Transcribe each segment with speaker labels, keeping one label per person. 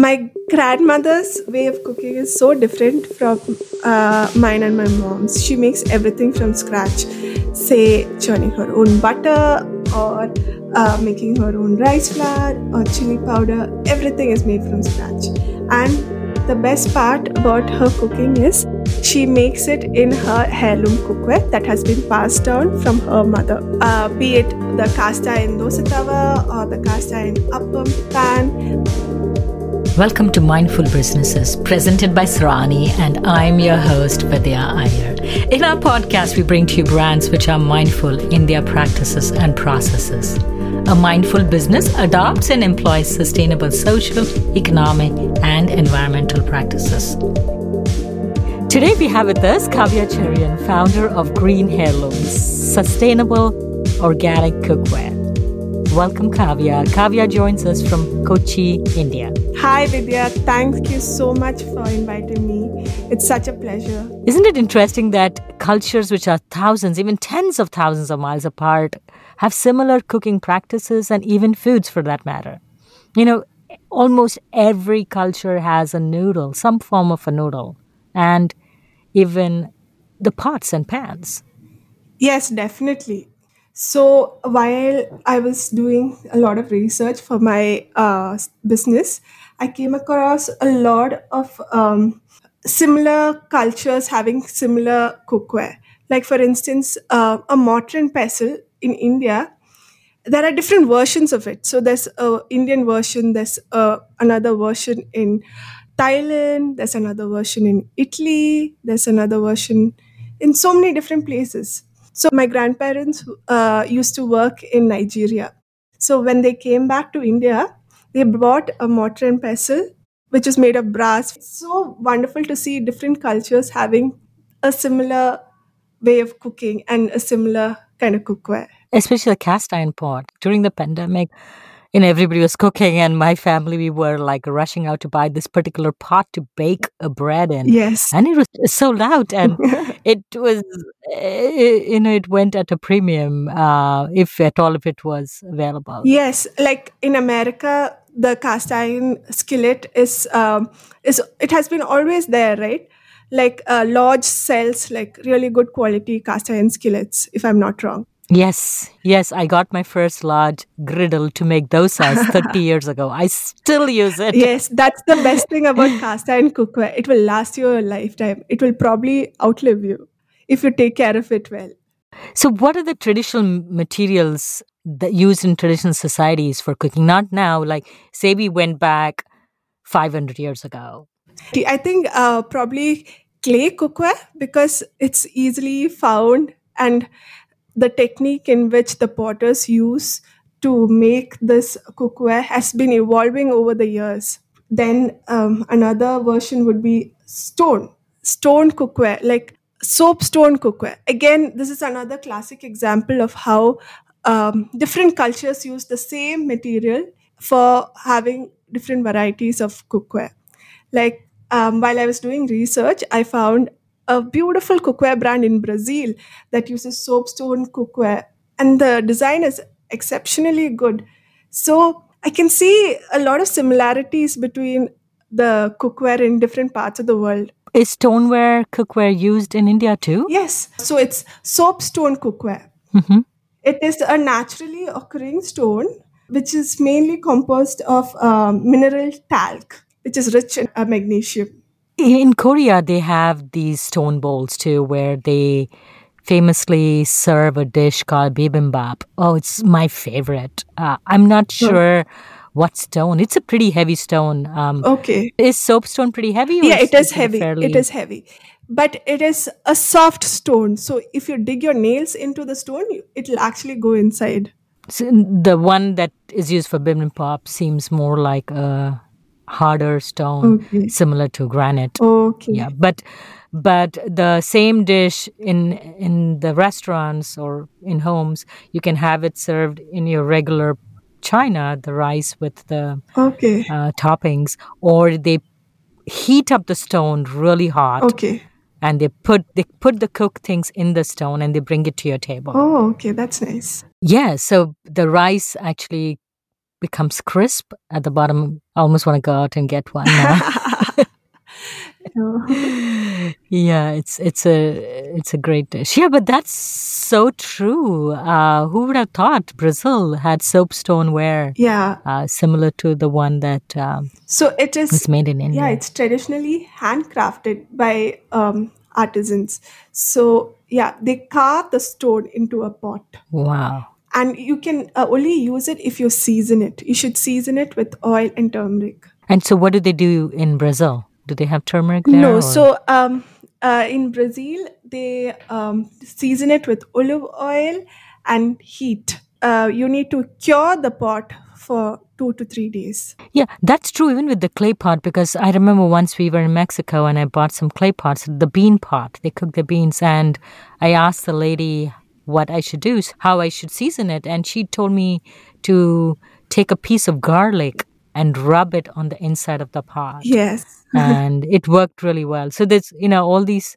Speaker 1: my grandmother's way of cooking is so different from uh, mine and my mom's. She makes everything from scratch, say churning her own butter or uh, making her own rice flour or chili powder. Everything is made from scratch. And the best part about her cooking is she makes it in her heirloom cookware that has been passed down from her mother. Uh, be it the cast iron dosa tawa or the cast iron appam pan
Speaker 2: Welcome to Mindful Businesses, presented by Srani, and I'm your host, Vidya Iyer. In our podcast, we bring to you brands which are mindful in their practices and processes. A mindful business adopts and employs sustainable social, economic, and environmental practices. Today, we have with us Kavya Cherian, founder of Green Heirlooms, sustainable organic cookware. Welcome, Kavya. Kavya joins us from Kochi, India.
Speaker 1: Hi, Vidya. Thank you so much for inviting me. It's such a pleasure.
Speaker 2: Isn't it interesting that cultures which are thousands, even tens of thousands of miles apart, have similar cooking practices and even foods for that matter? You know, almost every culture has a noodle, some form of a noodle, and even the pots and pans.
Speaker 1: Yes, definitely. So while I was doing a lot of research for my uh, business, I came across a lot of um, similar cultures having similar cookware. Like for instance, uh, a mortar and pestle in India, there are different versions of it. So there's a Indian version, there's uh, another version in Thailand, there's another version in Italy, there's another version in so many different places. So my grandparents uh, used to work in Nigeria. So when they came back to India, they brought a mortar and pestle, which is made of brass. It's so wonderful to see different cultures having a similar way of cooking and a similar kind of cookware.
Speaker 2: Especially the cast iron pot. During the pandemic, and everybody was cooking and my family we were like rushing out to buy this particular pot to bake a bread in.
Speaker 1: Yes.
Speaker 2: And it was sold out and it was eh, you know it went at a premium uh, if at all if it was available.
Speaker 1: Yes like in america the cast iron skillet is um, is it has been always there right? Like uh, lodge sells like really good quality cast iron skillets if i'm not wrong
Speaker 2: Yes, yes, I got my first Lodge griddle to make dosas 30 years ago. I still use it.
Speaker 1: Yes, that's the best thing about cast iron cookware. It will last you a lifetime. It will probably outlive you if you take care of it well.
Speaker 2: So, what are the traditional materials that used in traditional societies for cooking? Not now, like say we went back 500 years ago.
Speaker 1: I think uh, probably clay cookware because it's easily found and the technique in which the potters use to make this cookware has been evolving over the years. Then um, another version would be stone, stone cookware, like soapstone cookware. Again, this is another classic example of how um, different cultures use the same material for having different varieties of cookware. Like um, while I was doing research, I found a beautiful cookware brand in Brazil that uses soapstone cookware, and the design is exceptionally good. So I can see a lot of similarities between the cookware in different parts of the world.
Speaker 2: Is stoneware cookware used in India too?
Speaker 1: Yes. So it's soapstone cookware.
Speaker 2: Mm-hmm.
Speaker 1: It is a naturally occurring stone which is mainly composed of um, mineral talc, which is rich in uh, magnesium
Speaker 2: in Korea, they have these stone bowls too, where they famously serve a dish called bibimbap. Oh, it's my favorite. Uh, I'm not sure what stone. It's a pretty heavy stone. Um,
Speaker 1: okay.
Speaker 2: Is soapstone pretty heavy?
Speaker 1: yeah, it is heavy. Fairly... It is heavy. But it is a soft stone. So if you dig your nails into the stone, it'll actually go inside.
Speaker 2: So the one that is used for bibimbap seems more like a harder stone okay. similar to granite.
Speaker 1: Okay.
Speaker 2: Yeah but but the same dish in in the restaurants or in homes you can have it served in your regular china the rice with the
Speaker 1: okay.
Speaker 2: uh, toppings or they heat up the stone really hot.
Speaker 1: Okay.
Speaker 2: And they put they put the cooked things in the stone and they bring it to your table.
Speaker 1: Oh okay. That's nice.
Speaker 2: Yeah so the rice actually becomes crisp at the bottom. I almost want to go out and get one yeah, it's it's a it's a great dish. Yeah, but that's so true. Uh, who would have thought Brazil had soapstoneware?
Speaker 1: Yeah.
Speaker 2: Uh, similar to the one that um,
Speaker 1: So it is.
Speaker 2: is made in India.
Speaker 1: Yeah, it's traditionally handcrafted by um, artisans. So yeah, they carve the stone into a pot.
Speaker 2: wow.
Speaker 1: And you can uh, only use it if you season it. You should season it with oil and turmeric.
Speaker 2: And so, what do they do in Brazil? Do they have turmeric there?
Speaker 1: No,
Speaker 2: or-
Speaker 1: so um, uh, in Brazil they um, season it with olive oil and heat. Uh, you need to cure the pot for two to three days.
Speaker 2: Yeah, that's true even with the clay pot because I remember once we were in Mexico and I bought some clay pots, the bean pot. They cook the beans and I asked the lady what I should do, how I should season it, and she told me to take a piece of garlic and rub it on the inside of the pot.
Speaker 1: Yes.
Speaker 2: and it worked really well. So there's you know all these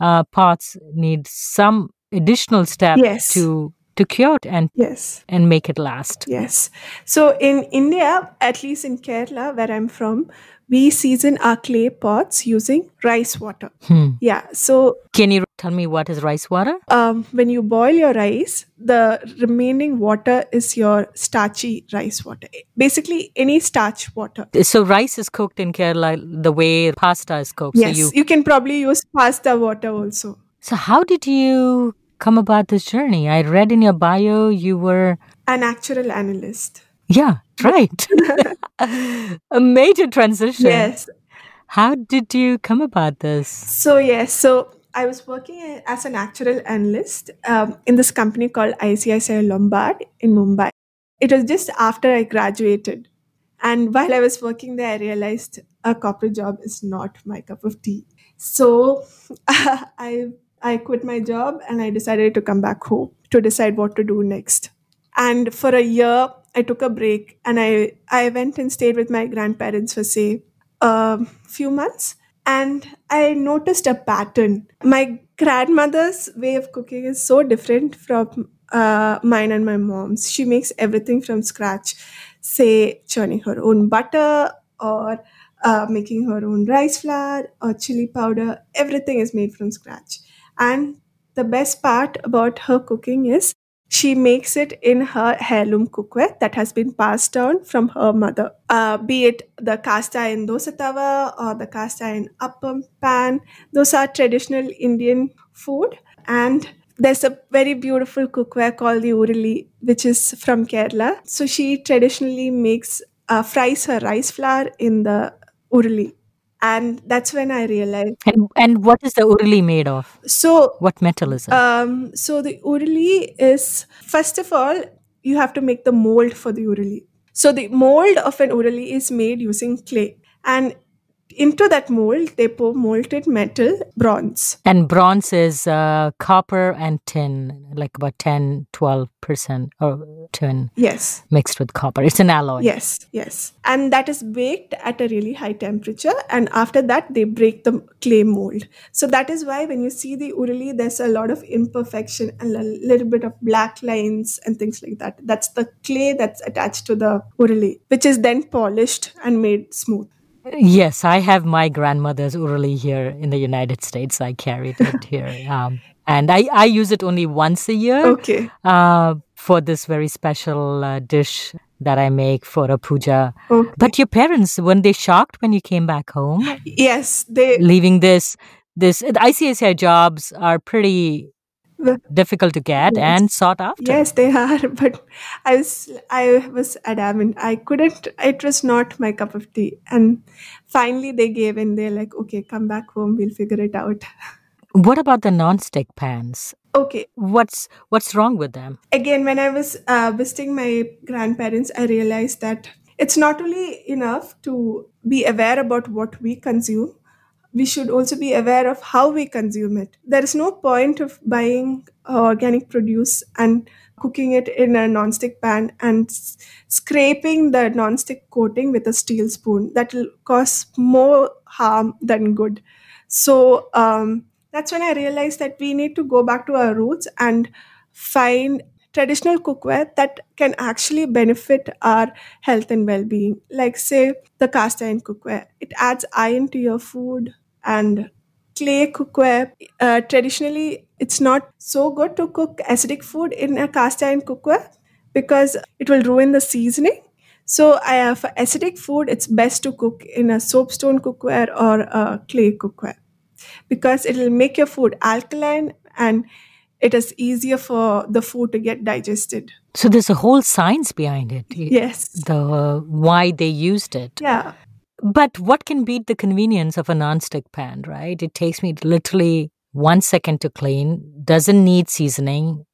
Speaker 2: uh, pots need some additional step
Speaker 1: Yes.
Speaker 2: to to cure it and
Speaker 1: Yes.
Speaker 2: and make it last.
Speaker 1: Yes. So in India, at least in Kerala, where I'm from, we season our clay pots using rice water.
Speaker 2: Hmm.
Speaker 1: Yeah. So
Speaker 2: Can you tell me what is rice water?
Speaker 1: um, when you boil your rice, the remaining water is your starchy rice water. Basically, any starch water.
Speaker 2: So rice is cooked in Kerala the way pasta is cooked.
Speaker 1: Yes,
Speaker 2: So
Speaker 1: you,
Speaker 2: you.
Speaker 1: can probably use pasta water also.
Speaker 2: So how did you come about this journey? I read in your bio you were
Speaker 1: An actuarial analyst.
Speaker 2: yeah right a major transition.
Speaker 1: Yes.
Speaker 2: How did you come about this?
Speaker 1: So yes, so I was working as an actuarial analyst um, in this company called ICICI Lombard in Mumbai. It was just after I graduated, and while I was working there, I realized a corporate job is not my cup of tea. So I I quit my job and I decided to come back home to decide what to do next. And for a year, I took a break and I I went and stayed with my grandparents for say a few months and I noticed a pattern. My grandmother's way of cooking is so different from uh, mine and my mom's. She makes everything from scratch, say churning her own butter or uh, making her own rice flour or chili powder. Everything is made from scratch. And the best part about her cooking is she makes it in her heirloom cookware that has been passed down from her mother, uh, be it the cast iron dosa tawa or the cast iron appam pan. Those are traditional Indian food. And there's a very beautiful cookware called the Urili, which is from Kerala. So she traditionally makes, uh, fries her rice flour in the Urili. And that's when I realized.
Speaker 2: And and what is the urli made of?
Speaker 1: So
Speaker 2: What metal is it?
Speaker 1: um, so the urili is first of all you have to make the mold for the urili. So the mold of an urili is made using clay, and into that mold they pour molten metal bronze.
Speaker 2: and bronze is uh, copper and tin, like about 10, 12% or tin
Speaker 1: Yes,
Speaker 2: mixed with copper. It's an alloy.
Speaker 1: yes, yes, and that is baked at a really high temperature, and after that they break the clay mold. So that is why when you see the urili, there's a lot of imperfection and a little bit of black lines and things like that. That's the clay that's attached to the urili, which is then polished and made smooth.
Speaker 2: Yes, I have my grandmother's urali here in the United States. I carried it here. Um, and I, I use it only once a year
Speaker 1: Okay.
Speaker 2: uh, for this very special uh, dish that I make for a puja.
Speaker 1: Okay.
Speaker 2: But your parents, weren't they shocked when you came back home?
Speaker 1: Yes, they.
Speaker 2: Leaving this, this the ICICI jobs are pretty difficult to get
Speaker 1: Yes.
Speaker 2: and sought after.
Speaker 1: Yes, they are. But I was, I was adamant. I couldn't. It was not my cup of tea. And finally, they gave in. They're like, "Okay, come back home. We'll figure it out."
Speaker 2: What about the non-stick pans?
Speaker 1: Okay.
Speaker 2: What's what's wrong with them?
Speaker 1: Again, when I was uh, visiting my grandparents, I realized that it's not only enough to be aware about what we consume. We should also be aware of how we consume it. There is no point of buying organic produce and cooking it in a non-stick pan and s- scraping the non-stick coating with a steel spoon. That will cause more harm than good. So um, that's when I realized that we need to go back to our roots and find traditional cookware that can actually benefit our health and well-being like say the cast iron cookware it adds iron to your food and clay cookware uh, traditionally it's not so good to cook acidic food in a cast iron cookware because it will ruin the seasoning so I, uh, for acidic food it's best to cook in a soapstone cookware or a clay cookware because it will make your food alkaline and it is easier for the food to get digested.
Speaker 2: So there's a whole science behind it.
Speaker 1: Yes.
Speaker 2: The why they used it.
Speaker 1: Yeah.
Speaker 2: But what can beat the convenience of a non-stick pan, right? It takes me literally one second to clean, doesn't need seasoning.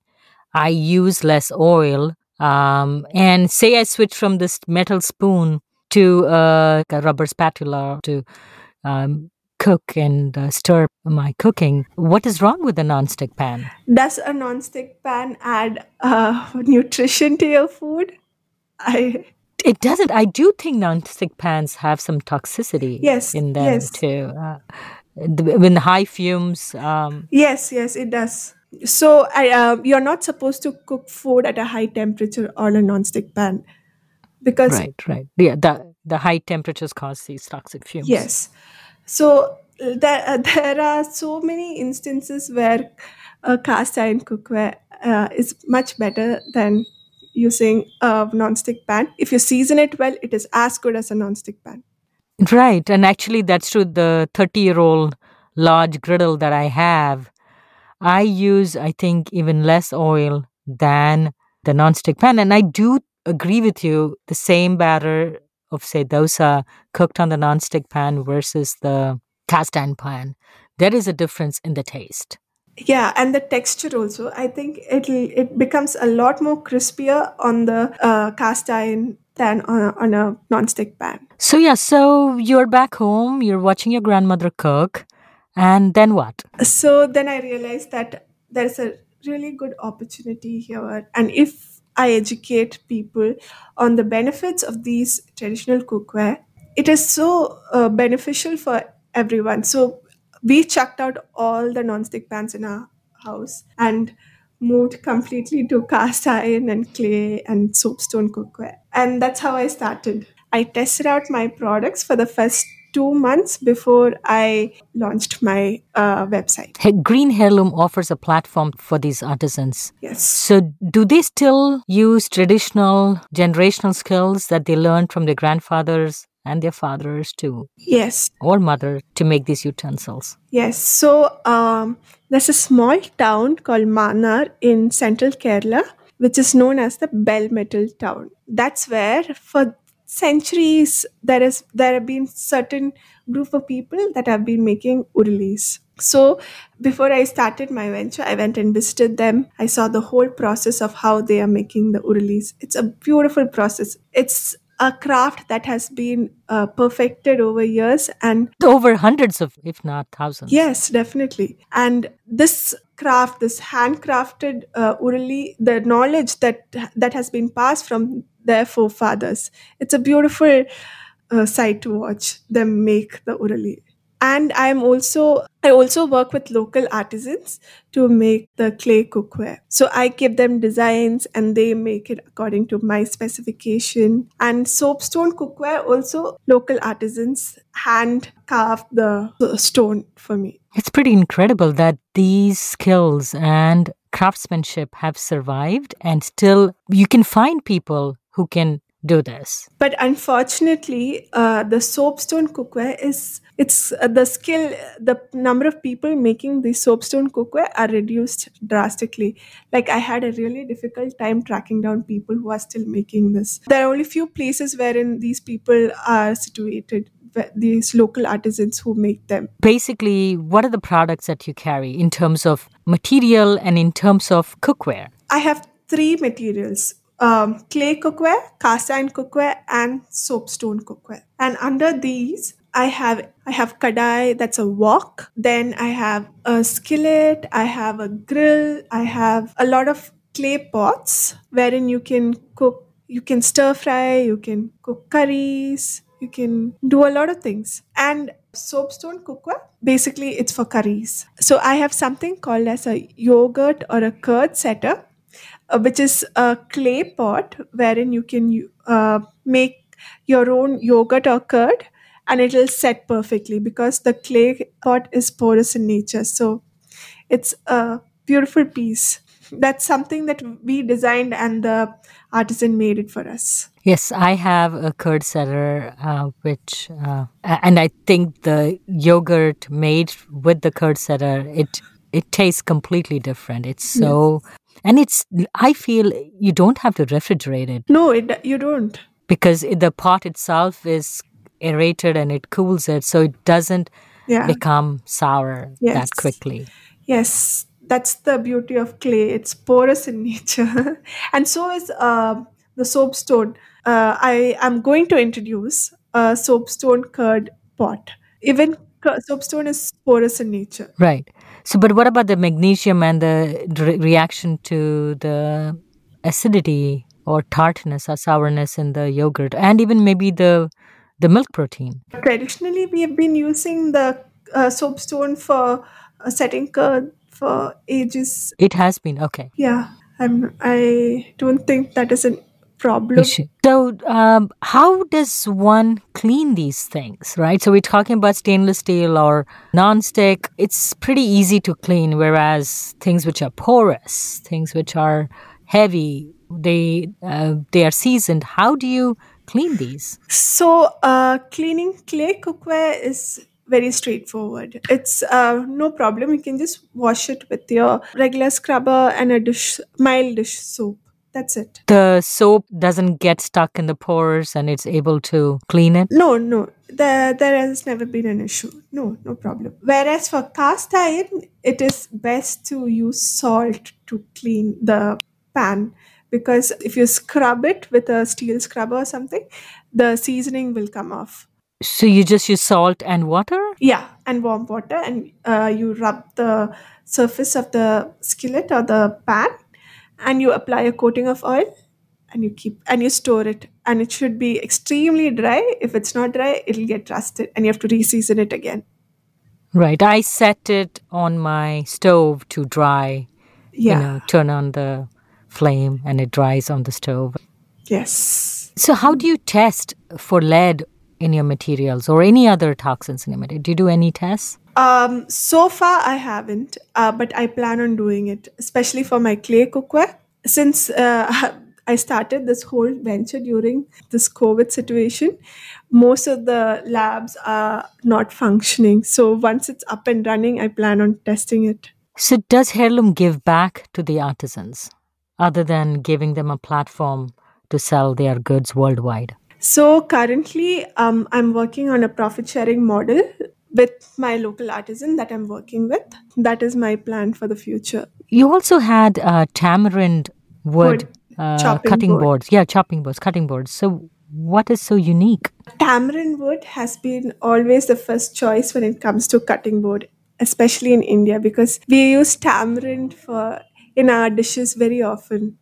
Speaker 2: I use less oil. Um, and say I switch from this metal spoon to uh, a rubber spatula to um, cook and uh, stir my cooking. What is wrong with a non-stick pan?
Speaker 1: Does a non-stick pan add uh, nutrition to your food? I
Speaker 2: it doesn't. I do think non-stick pans have some toxicity
Speaker 1: yes,
Speaker 2: in them
Speaker 1: yes.
Speaker 2: too. Uh, when high fumes. Um,
Speaker 1: yes, yes, it does. So I, uh, you're not supposed to cook food at a high temperature on a non-stick pan because
Speaker 2: right, right, yeah, the the high temperatures cause these toxic fumes.
Speaker 1: Yes. So there, uh, there are so many instances where a cast iron cookware uh, is much better than using a uh, non-stick pan. If you season it well, it is as good as a non-stick pan.
Speaker 2: Right, and actually, that's true. The thirty-year-old Lodge griddle that I have, I use, I think, even less oil than the non-stick pan, and I do agree with you. The same batter of say dosa cooked on the non-stick pan versus the cast iron pan, there is a difference in the taste.
Speaker 1: Yeah, and the texture also. I think it it becomes a lot more crispier on the uh, cast iron than on a, on a non-stick pan.
Speaker 2: So yeah, so you're back home, you're watching your grandmother cook, and then what?
Speaker 1: So then I realized that there's a really good opportunity here, and if I educate people on the benefits of these traditional cookware, it is so uh, beneficial for everyone. So we chucked out all the non-stick pans in our house and moved completely to cast iron and clay and soapstone cookware. And that's how I started. I tested out my products for the first two months before I launched my uh, website.
Speaker 2: Green Heirloom offers a platform for these artisans.
Speaker 1: Yes.
Speaker 2: So, do they still use traditional generational skills that they learned from their grandfathers and their fathers too?
Speaker 1: Yes.
Speaker 2: Or mother to make these utensils?
Speaker 1: Yes. So, um, there's a small town called Mannar in central Kerala, which is known as the Bell Metal Town. That's where, for centuries there is there have been certain group of people that have been making urlis so before i started my venture i went and visited them i saw the whole process of how they are making the urlis it's a beautiful process it's a craft that has been uh, perfected over years and
Speaker 2: over hundreds of if not thousands
Speaker 1: yes definitely and this craft this handcrafted uh, urli the knowledge that that has been passed from their forefathers. It's a beautiful uh, sight to watch them make the urali. And I'm also I also work with local artisans to make the clay cookware. So I give them designs and they make it according to my specification. And soapstone cookware also local artisans hand carve the stone for me.
Speaker 2: It's pretty incredible that these skills and craftsmanship have survived and still you can find people who can do this.
Speaker 1: But unfortunately, uh, the soapstone cookware is it's uh, the skill, the number of people making the soapstone cookware are reduced drastically. Like I had a really difficult time tracking down people who are still making this. There are only few places wherein these people are situated these local artisans who make them.
Speaker 2: Basically, what are the products that you carry in terms of material and in terms of cookware?
Speaker 1: I have three materials um, clay cookware, cast iron cookware, and soapstone cookware. And under these, I have I have kadai, that's a wok. Then I have a skillet. I have a grill. I have a lot of clay pots wherein you can cook. You can stir fry. You can cook curries. You can do a lot of things. And soapstone cookware, basically, it's for curries. So I have something called as a yogurt or a curd setter uh, which is a clay pot wherein you can uh, make your own yogurt or curd and it'll set perfectly because the clay pot is porous in nature. So it's a beautiful piece. That's something that we designed and the artisan made it for us.
Speaker 2: Yes, I have a curd setter, uh, which, uh, and I think the yogurt made with the curd setter, it it tastes completely different. It's so, and it's. I feel you don't have to refrigerate it
Speaker 1: No, it, you don't.
Speaker 2: because the pot itself is aerated and it cools it, so it doesn't
Speaker 1: Yeah.
Speaker 2: become sour
Speaker 1: Yes.
Speaker 2: that quickly.
Speaker 1: Yes, that's the beauty of clay. It's porous in nature, and so is uh, the soapstone. Uh, I am going to introduce a soapstone curd pot. Even cur- soapstone is porous in nature.
Speaker 2: Right. So, but what about the magnesium and the re- reaction to the acidity or tartness or sourness in the yogurt, and even maybe the the milk protein?
Speaker 1: Traditionally, we have been using the uh, soapstone for uh, setting curd for ages.
Speaker 2: It has been okay.
Speaker 1: Yeah, I'm. I don't think that is a problem.
Speaker 2: So, um, how does one clean these things, right? So, we're talking about stainless steel or non-stick. It's pretty easy to clean, whereas things which are porous, things which are heavy, they uh, they are seasoned. How do you clean these?
Speaker 1: So, uh, cleaning clay cookware is very straightforward. It's uh, no problem. You can just wash it with your regular scrubber and a dish, mild dish soap. That's it.
Speaker 2: The soap doesn't get stuck in the pores, and it's able to clean it.
Speaker 1: No, no, there, there has never been an issue. No, no problem. Whereas for cast iron, it is best to use salt to clean the pan because if you scrub it with a steel scrubber or something, the seasoning will come off.
Speaker 2: So you just use salt and water.
Speaker 1: Yeah, and warm water, and uh, you rub the surface of the skillet or the pan, and you apply a coating of oil, and you keep and you store it, and it should be extremely dry. If it's not dry, it'll get rusted, and you have to reseason it again.
Speaker 2: Right. I set it on my stove to dry.
Speaker 1: Yeah.
Speaker 2: You know, turn on the flame, and it dries on the stove.
Speaker 1: Yes.
Speaker 2: So how do you test for lead in your materials or any other toxins in your material? Do you do any tests?
Speaker 1: Um. So far, I haven't, uh, but I plan on doing it, especially for my clay cookware. Since uh, I started this whole venture during this COVID situation, most of the labs are not functioning. So once it's up and running, I plan on testing it.
Speaker 2: So does Heirloom give back to the artisans other than giving them a platform to sell their goods worldwide?
Speaker 1: So currently, um, I'm working on a profit sharing model with my local artisan that I'm working with. That is my plan for the future.
Speaker 2: You also had uh, tamarind wood,
Speaker 1: Wood
Speaker 2: uh,
Speaker 1: chopping
Speaker 2: cutting
Speaker 1: board.
Speaker 2: boards. Yeah, chopping boards, cutting boards. So what is so unique?
Speaker 1: Tamarind wood has been always the first choice when it comes to cutting board, especially in India, because we use tamarind for in our dishes very often.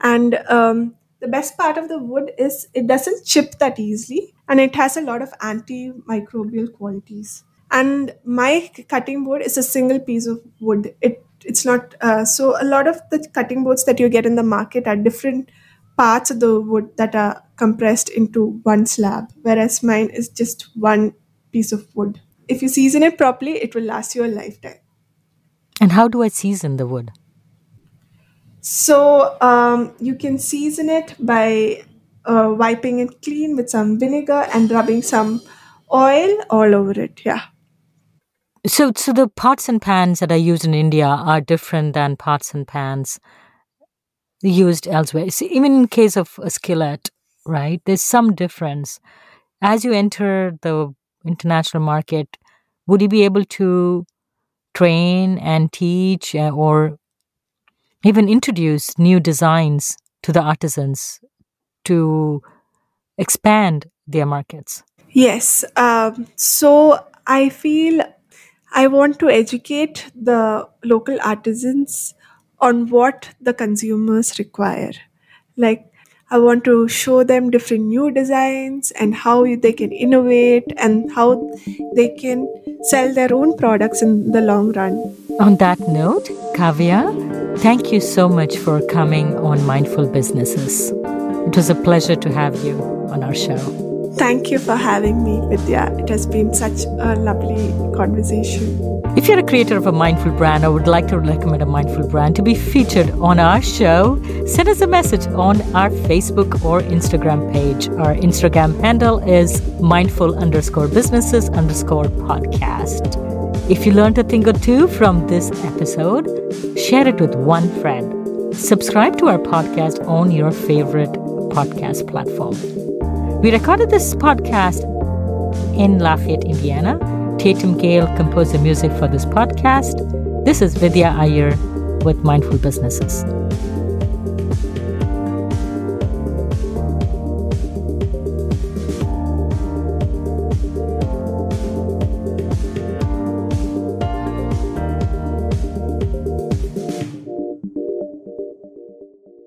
Speaker 1: And um, the best part of the wood is it doesn't chip that easily, and it has a lot of antimicrobial qualities. And my cutting board is a single piece of wood. It it's not uh, so a lot of the cutting boards that you get in the market are different parts of the wood that are compressed into one slab, whereas mine is just one piece of wood. If you season it properly, it will last you a lifetime.
Speaker 2: And how do I season the wood?
Speaker 1: So um, you can season it by uh, wiping it clean with some vinegar and rubbing some oil all over it. Yeah.
Speaker 2: So, so the pots and pans that are used in India are different than pots and pans used elsewhere. See, even in case of a skillet, right? There's some difference. As you enter the international market, would you be able to train and teach uh, or even introduce new designs to the artisans to expand their markets?
Speaker 1: Yes. Um, so I feel I want to educate the local artisans on what the consumers require. Like, I want to show them different new designs and how they can innovate and how they can sell their own products in the long run.
Speaker 2: On that note, Kavya, thank you so much for coming on Mindful Businesses. It was a pleasure to have you on our show.
Speaker 1: Thank you for having me, Vidya. It has been such a lovely conversation.
Speaker 2: If you're a creator of a mindful brand or would like to recommend a mindful brand to be featured on our show, send us a message on our Facebook or Instagram page. Our Instagram handle is mindful underscore businesses underscore podcast. If you learned a thing or two from this episode, share it with one friend. Subscribe to our podcast on your favorite podcast platform. We recorded this podcast in Lafayette, Indiana. Tatum Gale composed the music for this podcast. This is Vidya Iyer with Mindful Businesses.